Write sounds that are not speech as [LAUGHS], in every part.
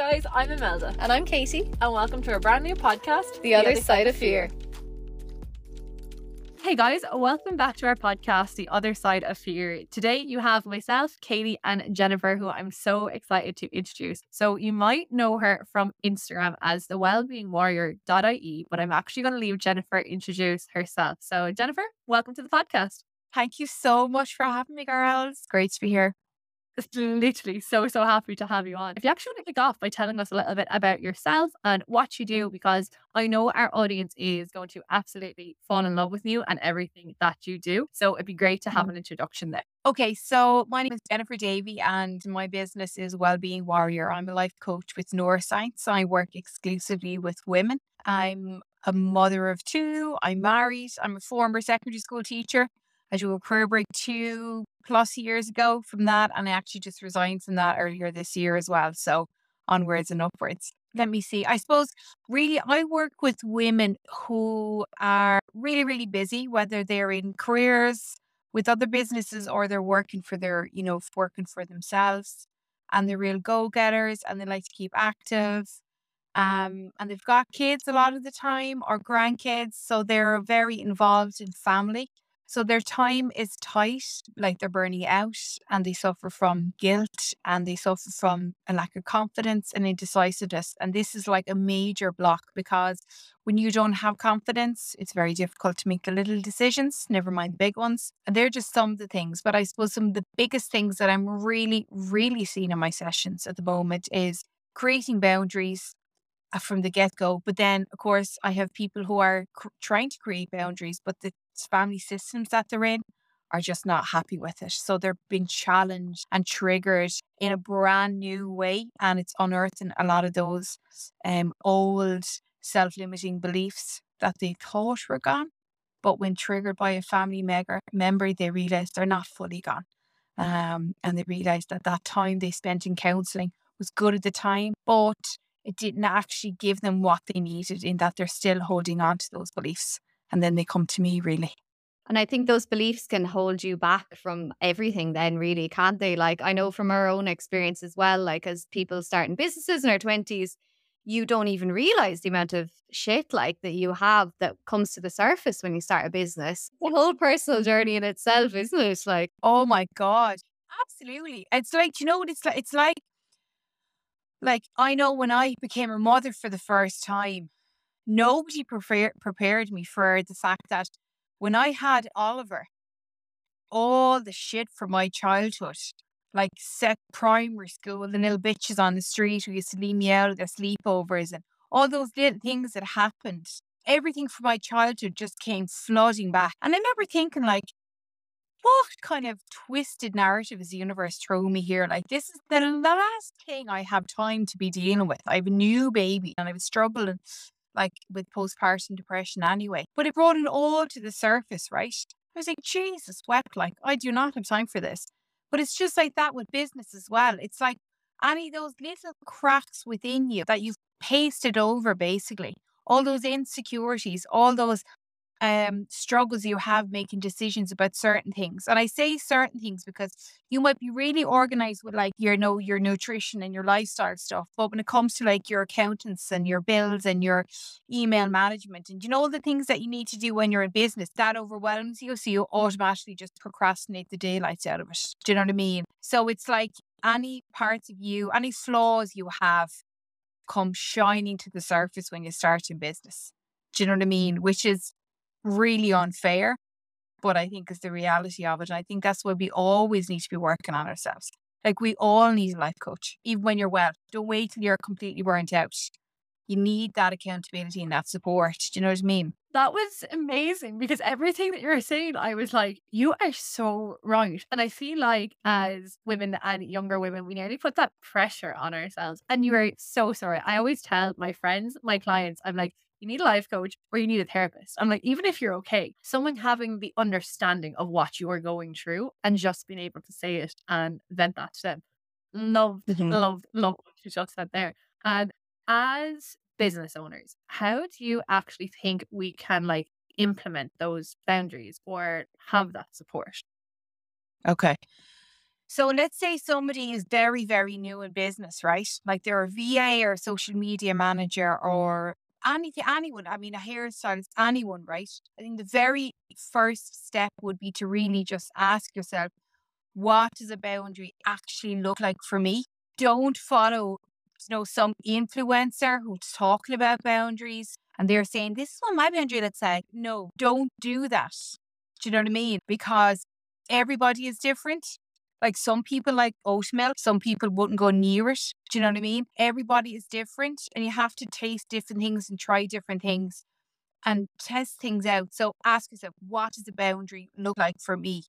guys, I'm Imelda. And I'm Katie. And welcome to our brand new podcast, The, the Other, Other, Side, of Fear. Fear. Hey guys, welcome back to our podcast, The Other Side of Fear. Today you have myself, Katie, and Jennifer, who I'm so excited to introduce. So you might know her from Instagram as the wellbeing warrior.ie, but I'm actually going to leave Jennifer introduce herself. So Jennifer, welcome to the podcast. Thank you so much for having me, girls. Great to be here [LAUGHS] literally so, so happy to have you on. If you actually want to kick off by telling us a little bit about yourself and what you do, because I know our audience is going to absolutely fall in love with you and everything that you do. So it'd be great to have mm-hmm. an introduction there. Okay, so my name is Jennifer Davy and my business is Wellbeing Warrior. I'm a life coach with Neuroscience. I work exclusively with women. I'm a mother of two. I'm married. I'm a former secondary school teacher. I do a career break two plus years ago from that. And I actually just resigned from that earlier this year as well. So onwards and upwards. Let me see. I suppose really I work with women who are really, really busy, whether they're in careers with other businesses or they're working for their, you know, working for themselves and they're real go getters and they like to keep active. Um, and they've got kids a lot of the time or grandkids. So they're very involved in family. So their time is tight, like they're burning out and they suffer from guilt and they suffer from a lack of confidence and indecisiveness. And this is like a major block because when you don't have confidence, it's very difficult to make the little decisions, never mind the big ones. And they're just some of the things. But I suppose some of the biggest things that I'm really, really seeing in my sessions at the moment is creating boundaries, uh, from the get go. But then, of course, I have people who are cr- trying to create boundaries, but the family systems that they're in are just not happy with it. So they're being challenged and triggered in a brand new way. And it's unearthing a lot of those um, old self limiting beliefs that they thought were gone. But when triggered by a family member, they realize they're not fully gone. Um, and they realize that that time they spent in counseling was good at the time, but it didn't actually give them what they needed in that they're still holding on to those beliefs. And then they come to me, really. And I think those beliefs can hold you back from everything, then, really, can't they? Like, I know from our own experience as well, like, as people starting businesses in our 20s, you don't even realize the amount of shit like that you have that comes to the surface when you start a business. The whole personal journey in itself, isn't it? Like, oh my God. Absolutely. It's like, you know what it's like? It's like like, I know when I became a mother for the first time, nobody prefer- prepared me for the fact that when I had Oliver, all the shit from my childhood, like set primary school, the little bitches on the street who used to leave me out of their sleepovers and all those little things that happened, everything from my childhood just came flooding back. And I remember thinking, like, what kind of twisted narrative is the universe throwing me here? Like, this is the last thing I have time to be dealing with. I have a new baby and I was struggling like with postpartum depression anyway. But it brought it all to the surface, right? I was like, Jesus wept, like, I do not have time for this. But it's just like that with business as well. It's like any those little cracks within you that you've pasted over basically. All those insecurities, all those um, struggles you have making decisions about certain things. And I say certain things because you might be really organized with like your know your nutrition and your lifestyle stuff, but when it comes to like your accountants and your bills and your email management and you know all the things that you need to do when you're in business, that overwhelms you, so you automatically just procrastinate the daylights out of it. Do you know what I mean? So it's like any parts of you, any flaws you have, come shining to the surface when you start in business. Do you know what I mean? Which is really unfair, but I think is the reality of it. And I think that's why we always need to be working on ourselves. Like we all need a life coach, even when you're well. Don't wait till you're completely burnt out. You need that accountability and that support. Do you know what I mean? That was amazing because everything that you're saying, I was like, you are so right. And I feel like as women and younger women, we nearly put that pressure on ourselves. And you are so sorry. I always tell my friends, my clients, I'm like, you need a life coach or you need a therapist. I'm like, even if you're okay, someone having the understanding of what you are going through and just being able to say it and vent that to them. Love, mm-hmm. love, love what you just said there. And as business owners, how do you actually think we can like implement those boundaries or have that support? Okay. So let's say somebody is very, very new in business, right? Like they're a VA or a social media manager or anyone. I mean, a hairstylist, anyone, right? I think the very first step would be to really just ask yourself, what does a boundary actually look like for me? Don't follow, you know, some influencer who's talking about boundaries and they're saying, this is what my boundary looks like. No, don't do that. Do you know what I mean? Because everybody is different. Like some people like oat milk, some people wouldn't go near it. Do you know what I mean? Everybody is different and you have to taste different things and try different things and test things out. So ask yourself, what does the boundary look like for me?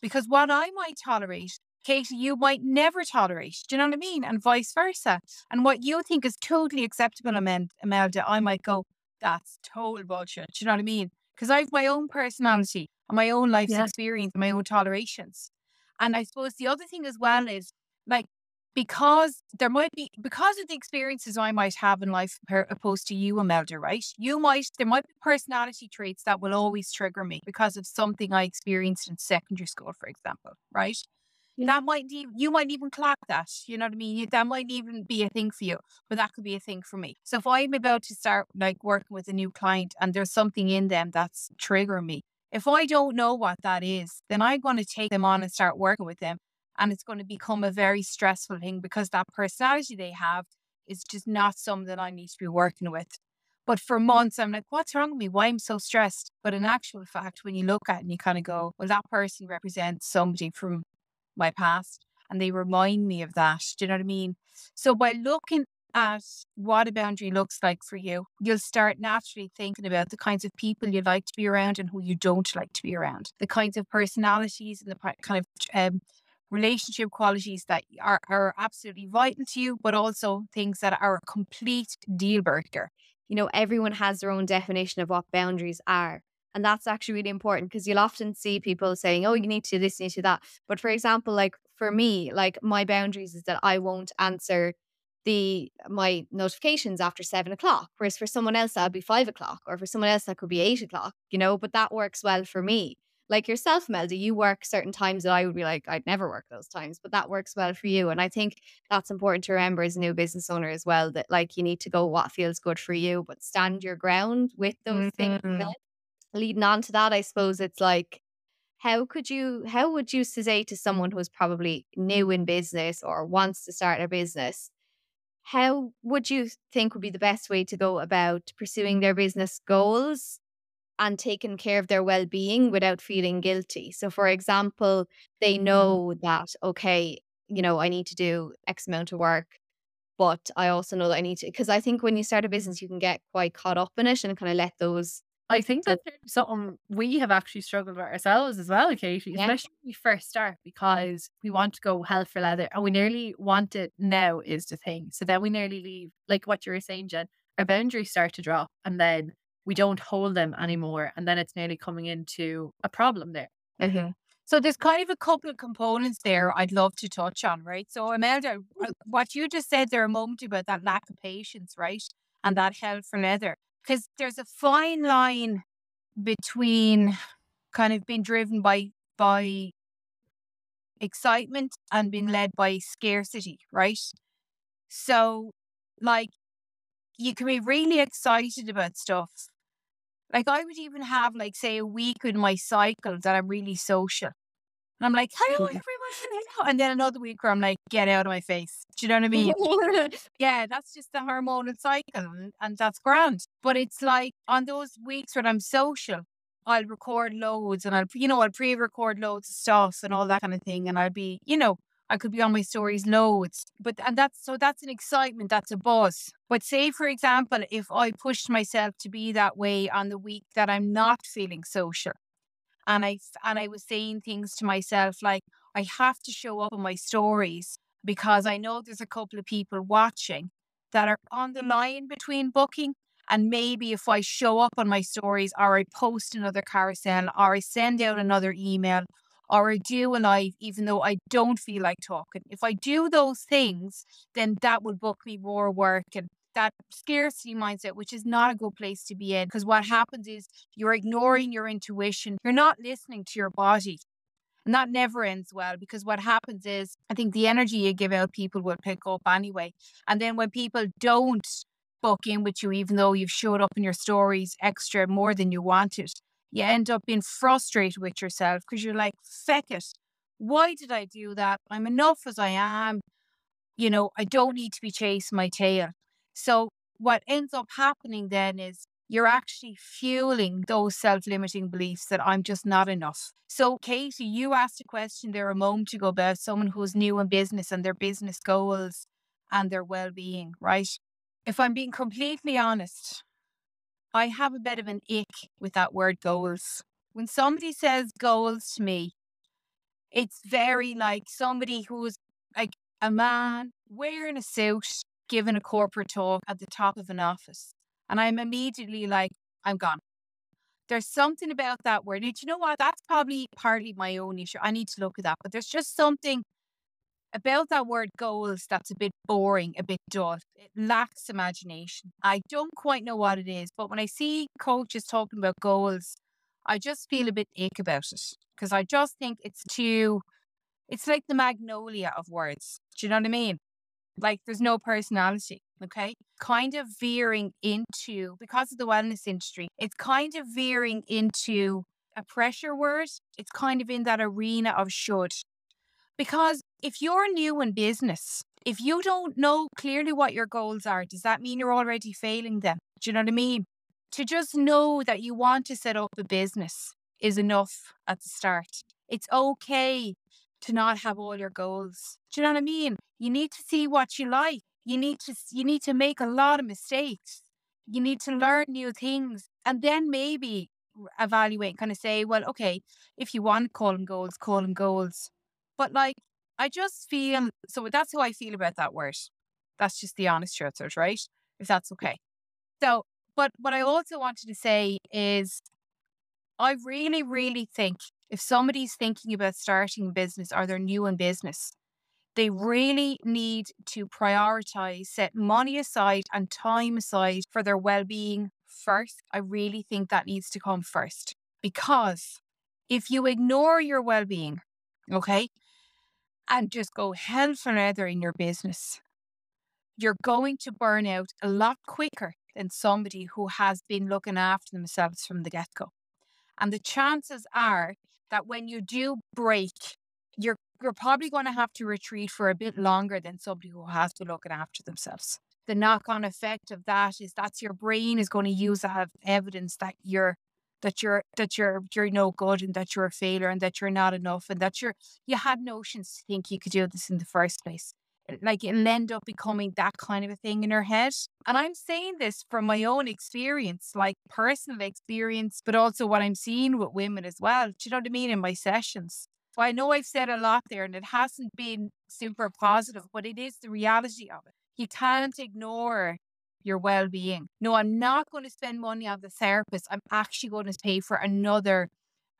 Because what I might tolerate, Katie, you might never tolerate. Do you know what I mean? And vice versa. And what you think is totally acceptable, Imelda, I might go, that's total bullshit. Do you know what I mean? Because I have my own personality and my own life's yeah. experience, my own tolerations. And I suppose the other thing as well is like because there might be because of the experiences I might have in life opposed to you, Imelda, right? You might there might be personality traits that will always trigger me because of something I experienced in secondary school, for example, right? Yeah. That might even you might even clock that. You know what I mean? That might even be a thing for you, but that could be a thing for me. So if I'm about to start like working with a new client and there's something in them that's triggering me, if I don't know what that is, then I'm going to take them on and start working with them. And it's going to become a very stressful thing because that personality they have is just not something I need to be working with. But for months, I'm like, what's wrong with me? Why am I so stressed? But in actual fact, when you look at it and you kind of go, well, that person represents somebody from my past and they remind me of that. Do you know what I mean? So by looking at what a boundary looks like for you, you'll start naturally thinking about the kinds of people you like to be around and who you don't like to be around, the kinds of personalities and the kind of um, relationship qualities that are, are absolutely vital to you, but also things that are a complete deal breaker. You know, everyone has their own definition of what boundaries are. And that's actually really important because you'll often see people saying, oh, you need to this, you need to that. But for example, like for me, like my boundaries is that I won't answer the my notifications after seven o'clock. Whereas for someone else that'll be five o'clock, or for someone else that could be eight o'clock, you know, but that works well for me. Like yourself, Melda, you work certain times that I would be like, I'd never work those times, but that works well for you. And I think that's important to remember as a new business owner as well, that like you need to go what feels good for you, but stand your ground with those mm-hmm. things. Leading on to that, I suppose it's like how could you how would you say to someone who's probably new in business or wants to start a business how would you think would be the best way to go about pursuing their business goals and taking care of their well-being without feeling guilty so for example they mm-hmm. know that okay you know i need to do x amount of work but i also know that i need to because i think when you start a business you can get quite caught up in it and kind of let those I think that's something we have actually struggled with ourselves as well, Katie, yeah. especially when we first start because we want to go hell for leather and we nearly want it now is the thing. So then we nearly leave, like what you were saying, Jen, our boundaries start to drop and then we don't hold them anymore. And then it's nearly coming into a problem there. Mm-hmm. So there's kind of a couple of components there I'd love to touch on, right? So Imelda, uh, what you just said there a moment about that lack of patience, right? And that hell for leather because there's a fine line between kind of being driven by by excitement and being led by scarcity, right? So, like, you can be really excited about stuff. Like, I would even have, like, say, a week in my cycle that I'm really social. And I'm like, hello, [LAUGHS] everyone. And then another week where I'm like, get out of my face. Do you know what I [LAUGHS] mean? yeah, that's just the hormonal cycle and, and that's grand. But it's like on those weeks when I'm social, I'll record loads and I'll, you know, I'll pre record loads of stuff and all that kind of thing. And I'll be, you know, I could be on my stories loads. But, and that's, so that's an excitement, that's a buzz. But say, for example, if I pushed myself to be that way on the week that I'm not feeling social, and I and I was saying things to myself like I have to show up on my stories because I know there's a couple of people watching that are on the line between booking and maybe if I show up on my stories or I post another carousel or I send out another email or I do a live even though I don't feel like talking. If I do those things, then that will book me more work and that scarcity mindset, which is not a good place to be in. Because what happens is you're ignoring your intuition, you're not listening to your body. And that never ends well because what happens is I think the energy you give out, people will pick up anyway. And then when people don't book in with you, even though you've showed up in your stories extra more than you wanted, you end up being frustrated with yourself because you're like, feck it. Why did I do that? I'm enough as I am. You know, I don't need to be chasing my tail. So what ends up happening then is you're actually fueling those self limiting beliefs that I'm just not enough. So, Katie, you asked a question there a moment ago about someone who's new in business and their business goals and their well being, right? If I'm being completely honest, I have a bit of an ick with that word goals. When somebody says goals to me, it's very like somebody who's like a man wearing a suit, giving a corporate talk at the top of an office. And I'm immediately like, I'm gone. There's something about that word. And you know what? That's probably partly my own issue. I need to look at that. But there's just something about that word goals that's a bit boring, a bit dull. It lacks imagination. I don't quite know what it is. But when I see coaches talking about goals, I just feel a bit ick about it because I just think it's too, it's like the magnolia of words. Do you know what I mean? Like there's no personality. Okay. Kind of veering into, because of the wellness industry, it's kind of veering into a pressure word. It's kind of in that arena of should. Because if you're new in business, if you don't know clearly what your goals are, does that mean you're already failing them? Do you know what I mean? To just know that you want to set up a business is enough at the start. It's okay to not have all your goals. Do you know what I mean? You need to see what you like. You need to you need to make a lot of mistakes. You need to learn new things and then maybe evaluate kind of say, well, okay, if you want call them goals, call them goals. But like I just feel so that's how I feel about that word. That's just the honest truth, right? If that's okay. So, but what I also wanted to say is I really, really think if somebody's thinking about starting a business or they're new in business, they really need to prioritize, set money aside and time aside for their well being first. I really think that needs to come first because if you ignore your well being, okay, and just go hell for leather in your business, you're going to burn out a lot quicker than somebody who has been looking after themselves from the get go. And the chances are that when you do break, you're you're probably going to have to retreat for a bit longer than somebody who has to look after themselves. The knock-on effect of that is that's your brain is going to use that evidence that you're that you're that you're you're no good and that you're a failure and that you're not enough and that you're you had notions to think you could do this in the first place like it'll end up becoming that kind of a thing in her head. And I'm saying this from my own experience, like personal experience, but also what I'm seeing with women as well. Do you know what I mean? In my sessions. So I know I've said a lot there and it hasn't been super positive, but it is the reality of it. You can't ignore your well being. No, I'm not going to spend money on the therapist. I'm actually going to pay for another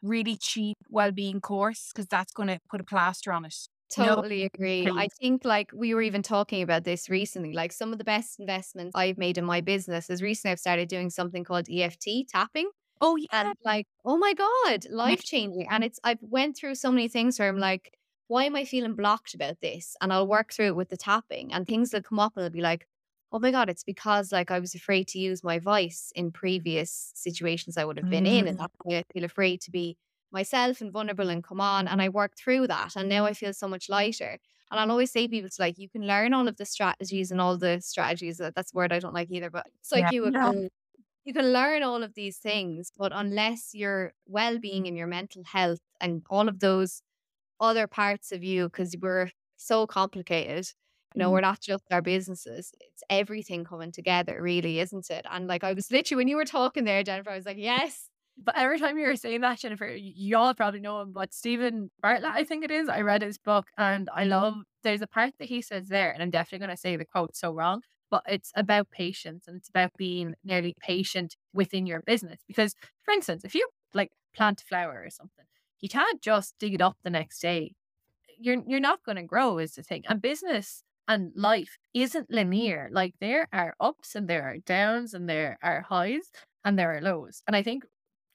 really cheap well being course because that's going to put a plaster on it. Totally agree. I think like we were even talking about this recently. Like some of the best investments I've made in my business is recently I've started doing something called EFT tapping. Oh yeah. And like, oh my God, life changing. And it's I've went through so many things where I'm like, why am I feeling blocked about this? And I'll work through it with the tapping and things that come up and I'll be like, oh my God, it's because like I was afraid to use my voice in previous situations I would have been in. And mm. that's why I feel afraid to be myself and vulnerable and come on. And I worked through that. And now I feel so much lighter. And I'll always say people, it's like you can learn all of the strategies and all the strategies. That's a word I don't like either, but it's like yeah. you can, you can learn all of these things, but unless your well being and your mental health and all of those other parts of you, because we're so complicated, you know, mm. we're not just our businesses, it's everything coming together, really, isn't it? And like I was literally, when you were talking there, Jennifer, I was like, yes, but every time you were saying that, Jennifer, y'all probably know him, but Steven Bartlett, I think it is. I read his book and I love there's a part that he says there, and I'm definitely going to say the quote so wrong, but it's about patience and it's about being nearly patient within your business. Because, for instance, if you like plant a flower or something, you can't just dig it up the next day. You're you're not going to grow, is the thing. And business and life isn't linear. Like there are ups and there are downs and there are highs and there are lows. And I think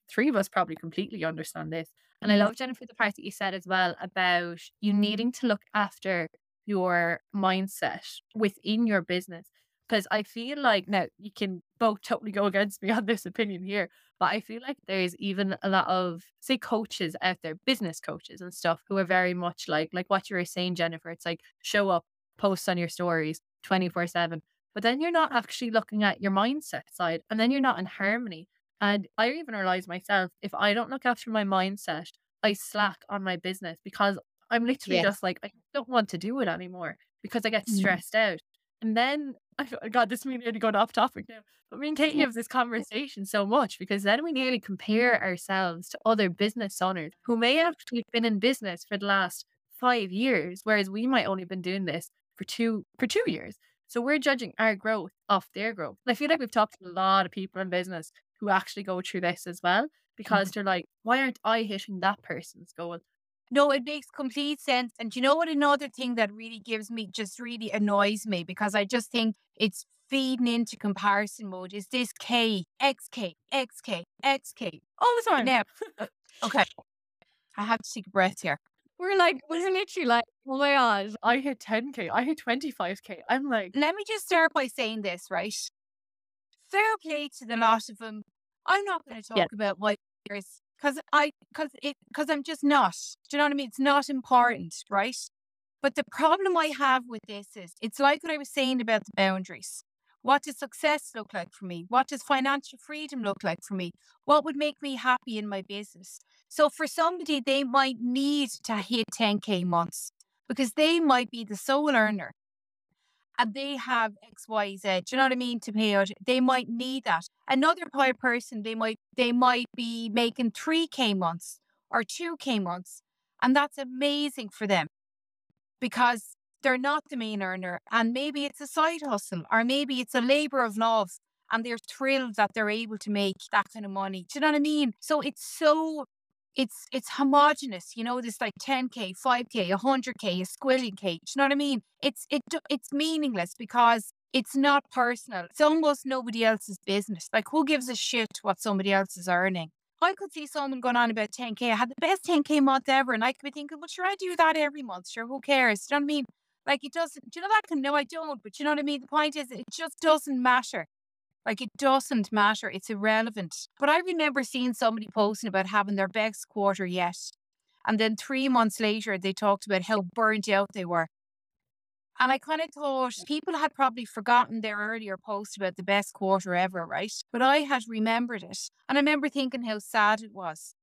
three of us probably completely understand this. And I mm-hmm. love, Jennifer, the part that you said as well about you needing to look after your mindset within your business. Because I feel like now you can both totally go against me [LAUGHS] on this opinion here, but I feel like there's even a lot of, say, coaches out there, business coaches and stuff, who are very much like, like what you were saying, Jennifer. It's like show up, post on your stories 24 7. But then you're not actually looking at your mindset side, and then you're not in harmony. And I even realize myself, if I don't look after my mindset, I slack on my business because I'm literally Yeah. just like, I don't want to do it anymore because I get Mm. stressed out. And then, [LAUGHS] I God, this may nearly going off topic now, but me and Katie have this conversation so much because then we nearly compare ourselves to other business owners who may actually have been in business for the last five years, whereas we might only been doing this for two for two years. So we're judging our growth off their growth. And I feel like we've talked to a lot of people in business who actually go through this as well because they're like, why aren't I hitting that person's goal? No, it makes complete sense. And you know what? Another thing that really gives me, just really annoys me because I just think it's feeding into comparison mode is this K, XK, XK, XK. All the time. Now, uh, okay. I have to take a breath here. We're like, we're literally like, oh my god. I hit 10k. I hit 25k. I'm like, Let me just start by saying this, right? Fair play to the lot of them. I'm not going to talk Yeah. about my years because I because it because I'm just not. Do you know what I mean? It's not important, right? But the problem I have with this is it's like what I was saying about the boundaries. What does success look like for me? What does financial freedom look like for me? What would make me happy in my business? So for somebody, they might need to hit 10k months because they might be the sole earner and they have X, Y, Z. Do you know what I mean? To pay out, they might need that. Another per- person, they might they might be making three k months or two k months, and that's amazing for them because they're not the main earner, and maybe it's a side hustle, or maybe it's a labor of love, and they're thrilled that they're able to make that kind of money. Do you know what I mean? So it's so. It's it's homogenous, you know. This like ten k, five k, hundred k, a squillion k. You know what I mean? It's it it's meaningless because it's not personal. It's almost nobody else's business. Like who gives a shit what somebody else is earning? I could see someone going on about 10k. I had the best 10k month ever, and I could be thinking, well, sure, I do that every month. Sure, who cares? You know what I mean? Like it doesn't. Do you know that? No, I don't. But you know what I mean. The point is, it just doesn't matter. Like it doesn't matter. It's irrelevant. But I remember seeing somebody posting about having their best quarter yet. And then three months later, they talked about how burnt out they were. And I kind of thought people had probably forgotten their earlier post about the best quarter ever, right? But I had remembered it. And I remember thinking how sad it was.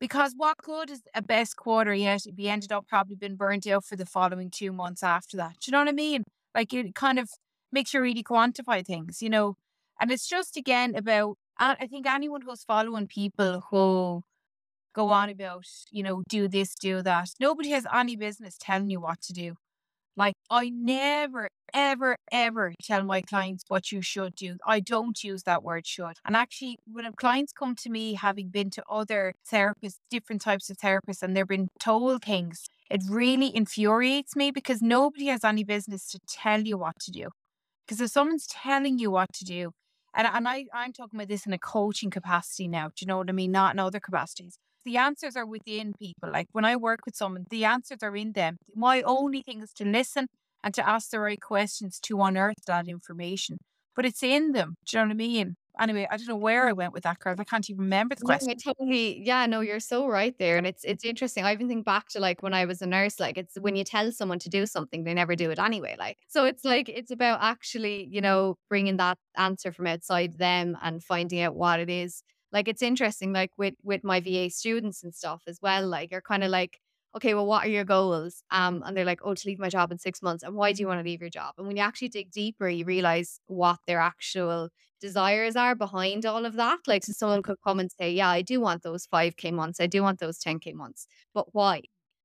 Because what good is a best quarter yet if you ended up probably been burnt out for the following two months after that? Do you know what I mean? Like it kind of makes you really quantify things, you know? And it's just again about, I think anyone who's following people who go on about, you know, do this, do that, nobody has any business telling you what to do. Like, I never, ever, ever tell my clients what you should do. I don't use that word should. And actually, when clients come to me having been to other therapists, different types of therapists, and they've been told things, it really infuriates me because nobody has any business to tell you what to do. Because if someone's telling you what to do, and, and I, I'm talking about this in a coaching capacity now, do you know what I mean? Not in other capacities the answers are within people. Like when I work with someone, the answers are in them. My only thing is to listen and to ask the right questions to unearth that information. But it's in them. Do you know what I mean? Anyway, I don't know where I went with that, girl. I can't even remember the question. I totally. Yeah, no, you're so right there, and it's it's interesting. I even think back to like when I was a nurse. Like it's when you tell someone to do something, they never do it anyway. Like so, it's like it's about actually, you know, bringing that answer from outside them and finding out what it is. Like it's interesting. Like with with my VA students and stuff as well. Like you're kind of like, okay, well, what are your goals? Um, and they're like, oh, to leave my job in six months. And why do you want to leave your job? And when you actually dig deeper, you realize what their actual desires are behind all of that. Like, so someone could come and say, Yeah, I do want those 5K months. I do want those 10K months. But why?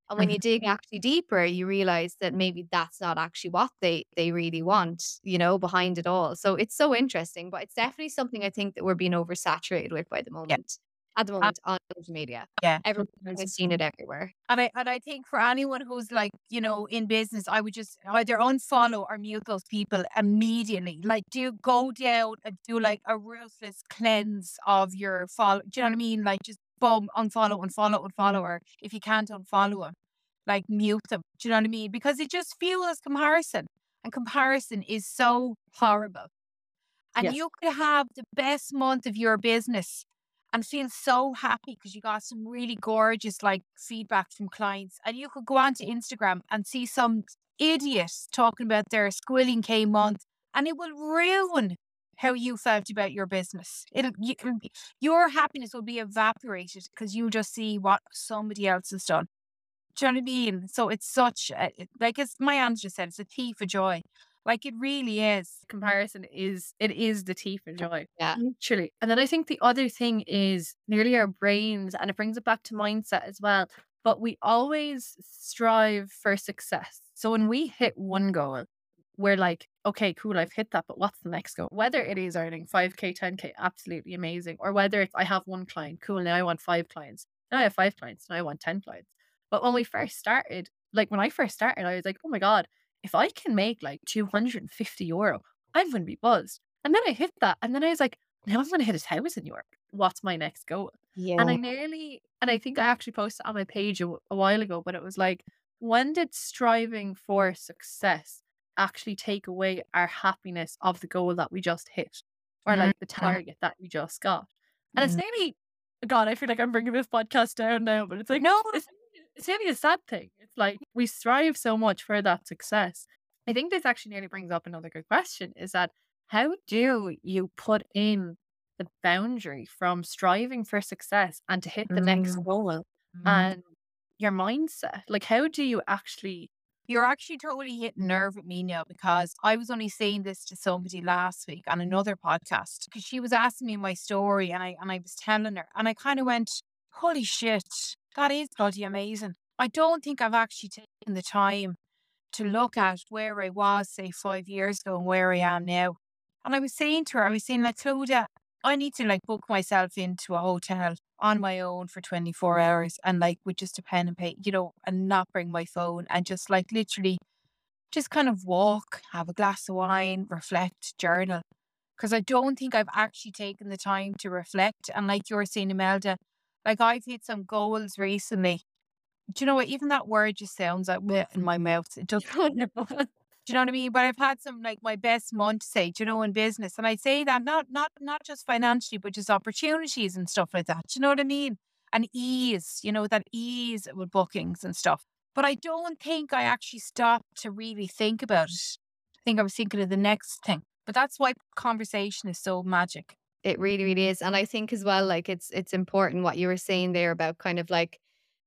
And when you dig actually deeper, you realize that maybe that's not actually what they they really want, you know, behind it all. So it's so interesting, but it's definitely something I think that we're being oversaturated with by the moment. At the moment on social media. Yeah. Everyone has seen it everywhere. And I and I think for anyone who's like, you know, in business, I would just uh, either unfollow or mute those people immediately. Like do you go down and do like a ruthless cleanse of your follow. Do you know what I mean? Like just boom, unfollow, unfollow, unfollow, or if you can't unfollow them, like mute them. Do you know what I mean? Because it just fuels comparison. And comparison is so horrible. And Yes. you could have the best month of your business and feel so happy because you got some really gorgeous like feedback from clients. And you could go onto Instagram and see some idiot talking about their squilling K month and it will ruin how you felt about your business. It'll you, mm, your happiness will be evaporated because you just see what somebody else has done. Do you know what I mean? So it's such a, like as my aunt just said, it's a thief of joy. Like it really is. Comparison is it is the thief of joy. Yeah. Literally. And then I think the other thing is nearly our brains, and it brings it back to mindset as well. But we always strive for success. So when we hit one goal, we're like, okay, cool, I've hit that, but what's the next goal? Whether it is earning 5K, 10K, absolutely amazing. Or whether it's I have one client, cool, now I want five clients. Now I have five clients, now I want 10 clients. But when we first started, like when I first started, I was like, oh my God, if I can make like 250 euro, I'm going to be buzzed. And then I hit that. And then I was like, now I'm going to hit a thousand euro. What's my next goal? Yeah. And I nearly, and I think I actually posted on my page a while ago, but it was like, when did striving for success actually take away our happiness of the goal that we just hit or mm-hmm. like the target that we just got? And it's mm-hmm. nearly, God, I feel like I'm bringing this podcast down now, but it's like, No, it's, it's really a sad thing. It's like we strive so much for that success. I think this actually nearly brings up another good question is that how do you put in the boundary from striving for success and to hit the next Mm. goal and your mindset? Like, how do you actually? You're actually totally hitting nerve with me now because I was only saying this to somebody last week on another podcast because she was asking me my story and I and I was telling her and I kind of went, "Holy shit, that is bloody amazing." I don't think I've actually taken the time to look at where I was, say, five years ago and where I am now. And I was saying to her, I was saying, like, Clodagh, I need to like book myself into a hotel on my own for 24 hours and like with just a pen and paper, you know, and not bring my phone and just like literally just kind of walk, have a glass of wine, reflect, journal. Because I don't think I've actually taken the time to reflect. And like you were saying, Imelda, like I've hit some goals recently. Do you know what? Even that word just sounds like in my mouth. It just [LAUGHS] [LAUGHS] do you know what I mean? But I've had some like my best month, say, do you know, in business, and I say that not not not just financially, but just opportunities and stuff like that. Do you know what I mean? And ease, you know, that ease with bookings and stuff. But I don't think I actually stopped to really think about it. I think I was thinking of the next thing. But that's why conversation is so magic. It really, really is. And I think as well, like it's it's important what you were saying there about kind of like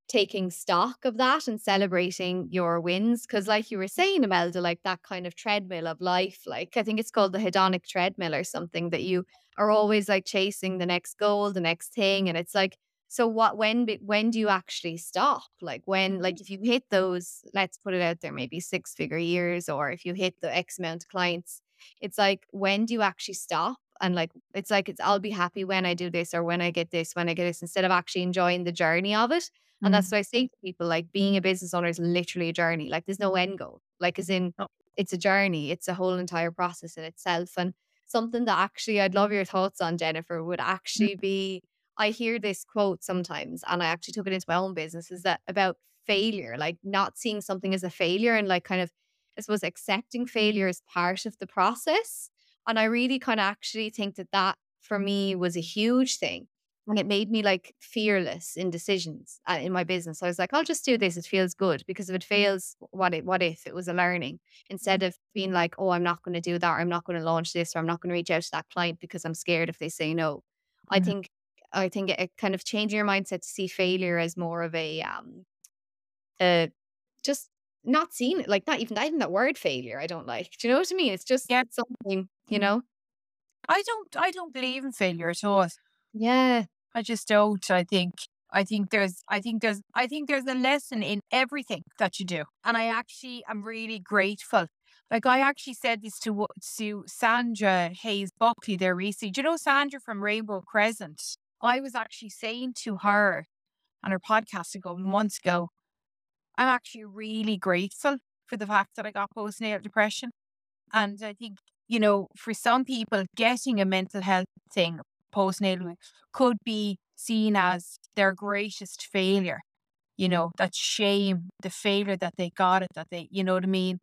taking stock of that and celebrating your wins. Cause like you were saying, Imelda, like that kind of treadmill of life, like I think it's called the hedonic treadmill or something that you are always like chasing the next goal, the next thing. And it's like, so what when when do you actually stop? Like when like if you hit those, let's put it out there, maybe six figure years, or if you hit the X amount of clients, it's like when do you actually stop? And like it's like it's I'll be happy when I do this or when I get this, when I get this, instead of actually enjoying the journey of it. And that's mm. what I say to people like being a business owner is literally a journey. Like there's no end goal. Like as in No. it's a journey. It's a whole entire process in itself. And something that actually I'd love your thoughts on, Jennifer, would mm. actually be I hear this quote sometimes and I actually took it into my own business, is that about failure, like not seeing something as a failure and like kind of I suppose accepting failure as part of the process. And I really kind of actually think that that for me was a huge thing. And it made me like fearless in decisions uh, in my business. I was like, I'll just do this. It feels good because if it fails, what it, what if it was a learning instead of being like, oh, I'm not going to do that, or I'm not going to launch this, or I'm not going to reach out to that client because I'm scared if they say no. I Mhm. think I think it, it kind of changing your mindset to see failure as more of a um, uh, just not seeing it like not even not even that word failure. I don't like. [LAUGHS] Do you know what I mean? It's just Yeah. something you know. I don't I don't believe in failure at all. Yeah. I just don't. I think I think there's I think there's I think there's a lesson in everything that you do. And I actually am really grateful. Like I actually said this to to Sandra Hayes Buckley there recently. Do you know Sandra from Rainbow Crescent? I was actually saying to her on her podcast ago months ago, I'm actually really grateful for the fact that I got postnatal depression. And I think, you know, for some people, getting a mental health thing postnatal could be seen as their greatest failure. You know, that shame, the failure that they got it, that they, you know what I mean?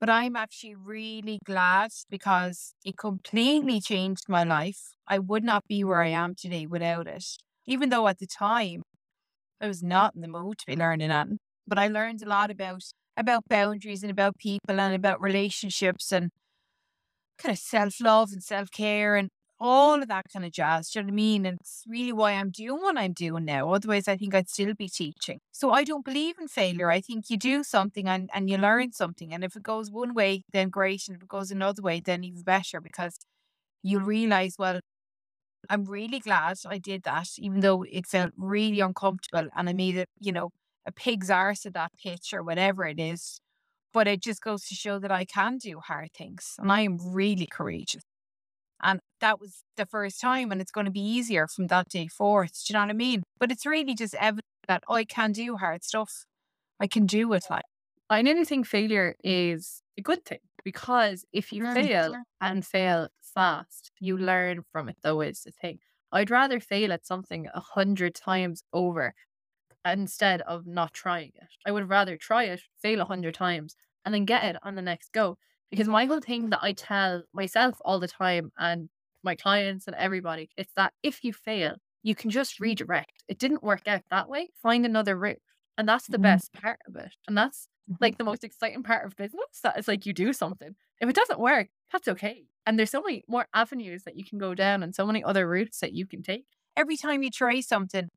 But I'm actually really glad because it completely changed my life. I would not be where I am today without it. Even though at the time I was not in the mood to be learning that. But I learned a lot about about boundaries and about people and about relationships and kind of self love and self care and all of that kind of jazz. Do you know what I mean? And it's really why I'm doing what I'm doing now. Otherwise, I think I'd still be teaching. So I don't believe in failure. I think you do something and, and you learn something. And if it goes one way, then great. And if it goes another way, then even better because you'll realize, well, I'm really glad I did that, even though it felt really uncomfortable and I made it, you know, a pig's arse of that pitch or whatever it is. But it just goes to show that I can do hard things and I am really courageous. And that was the first time, and it's going to be easier from that day forth. Do you know what I mean? But it's really just evident that I can do hard stuff. I can do it. Like I nearly think failure is a good thing because if you fail and fail fast, you learn from it. Though is the thing. I'd rather fail at something a hundred times over instead of not trying it. I would rather try it, fail a hundred times, and then get it on the next go. Because my whole thing that I tell myself all the time and my clients and everybody, it's that if you fail, you can just redirect. It didn't work out that way. Find another route. And that's the mm-hmm. best part of it. And that's mm-hmm. like the most exciting part of business. That is like you do something. If it doesn't work, that's okay. And there's so many more avenues that you can go down and so many other routes that you can take. Every time you try something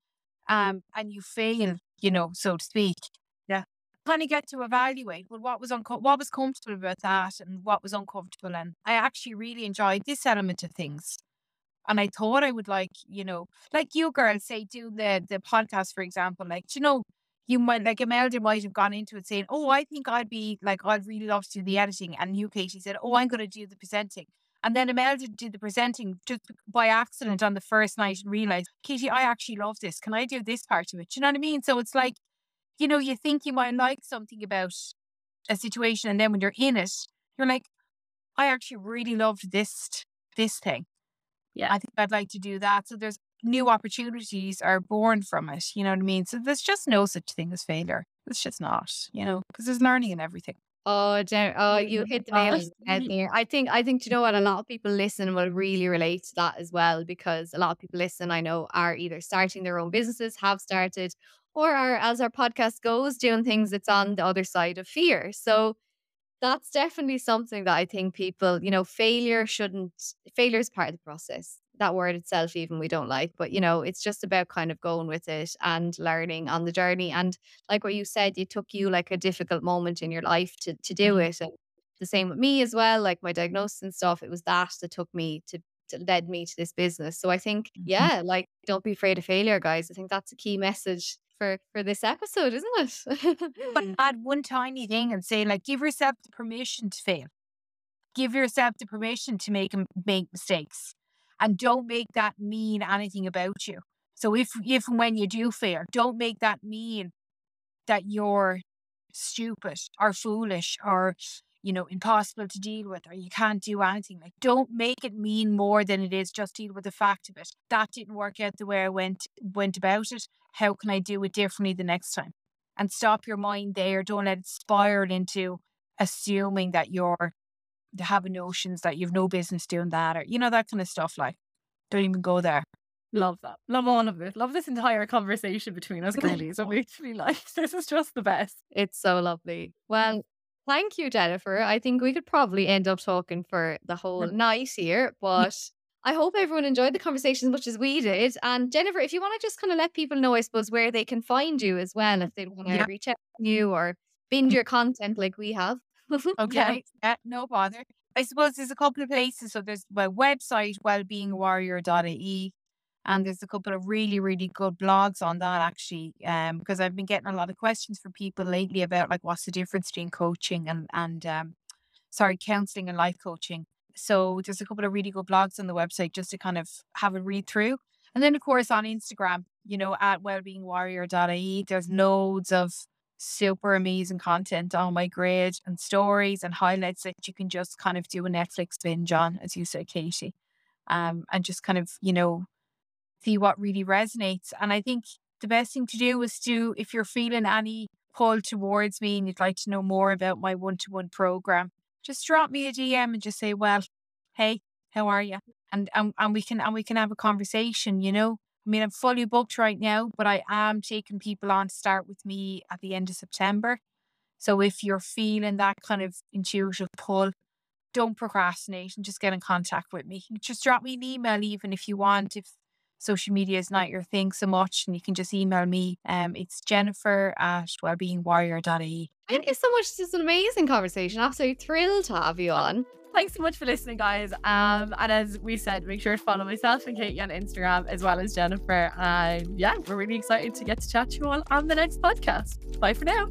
um, and you fail, you know, so to speak, Yeah. kind of get to evaluate well what was unco- what was comfortable about that and what was uncomfortable and I actually really enjoyed this element of things. And I thought I would like, you know, like you girls say do the the podcast, for example, like you know, you might like Imelda might have gone into it saying, Oh, I think I'd be like I'd really love to do the editing and you Katie said, Oh, I'm gonna do the presenting. And then Imelda did the presenting just by accident on the first night and realized, Katie, I actually love this. Can I do this part of it? Do you know what I mean? So it's like you know, you think you might like something about a situation, and then when you're in it, you're like, I actually really loved this this thing. Yeah, I think I'd like to do that. So there's new opportunities are born from it. You know what I mean? So there's just no such thing as failure. It's just not. You know, because there's learning in everything. Oh, Jen, oh, oh you hit the nail on the head there. I think, I think, you know what? A lot of people listen will really relate to that as well because a lot of people listen, I know, are either starting their own businesses, have started, or are, as our podcast goes, doing things that's on the other side of fear. So that's definitely something that I think people, you know, failure shouldn't, failure is part of the process. That word itself, even we don't like, but you know, it's just about kind of going with it and learning on the journey. And like what you said, it took you like a difficult moment in your life to to do mm-hmm. it. And the same with me as well, like my diagnosis and stuff. It was that that took me to led me to this business. So I think, mm-hmm. yeah, like don't be afraid of failure, guys. I think that's a key message for for this episode, isn't it? but add one tiny thing and say like, give yourself the permission to fail. Give yourself the permission to make make mistakes, and don't make that mean anything about you. So if if when you do fail, don't make that mean that you're stupid or foolish or you know, impossible to deal with or you can't do anything. Like, don't make it mean more than it is. Just deal with the fact of it. That didn't work out the way I went went about it. How can I do it differently the next time? And stop your mind there. Don't let it spiral into assuming that you're having notions that you've no business doing that or you know that kind of stuff. Like, don't even go there. Love that. Love all of it. Love this entire conversation between us girlies. I'm [LAUGHS] literally like, [LAUGHS] this is just the best. It's so lovely. Well, mm. Thank you, Jennifer. I think we could probably end up talking for the whole mm. night here, [LAUGHS] but I hope everyone enjoyed the conversation as much as we did. And Jennifer, if you want to just kind of let people know, I suppose, where they can find you as well, if they want to yeah. reach out to you or binge your content like we have. [LAUGHS] okay, yeah, no bother. I suppose there's a couple of places. So there's my website, wellbeingwarrior.ie. And there's a couple of really, really good blogs on that actually. Um, because I've been getting a lot of questions from people lately about like what's the difference between coaching and and um sorry, counseling and life coaching. So there's a couple of really good blogs on the website just to kind of have a read through. And then of course on Instagram, you know, at wellbeingwarrior.ie, there's loads of super amazing content on my grid and stories and highlights that you can just kind of do a Netflix binge on, as you said, Katie. Um, and just kind of, you know, see what really resonates. And I think the best thing to do is to, if you're feeling any pull towards me and you'd like to know more about my one to one program, just drop me a DM and just say, well, hey, how are you? And, and and we can and we can have a conversation, you know. I mean, I'm fully booked right now, but I am taking people on to start with me at the end of September. So if you're feeling that kind of intuitive pull, don't procrastinate and just get in contact with me. Just drop me an email even if you want. If social media is not your thing so much, and you can just email me. Um, it's Jennifer at wellbeingwarrior.ie. Thank you so much. This is an amazing conversation. Absolutely thrilled to have you on. Thanks so much for listening, guys. Um, and as we said, make sure to follow myself and Katie on Instagram as well as Jennifer. And yeah, we're really excited to get to chat to you all on the next podcast. Bye for now.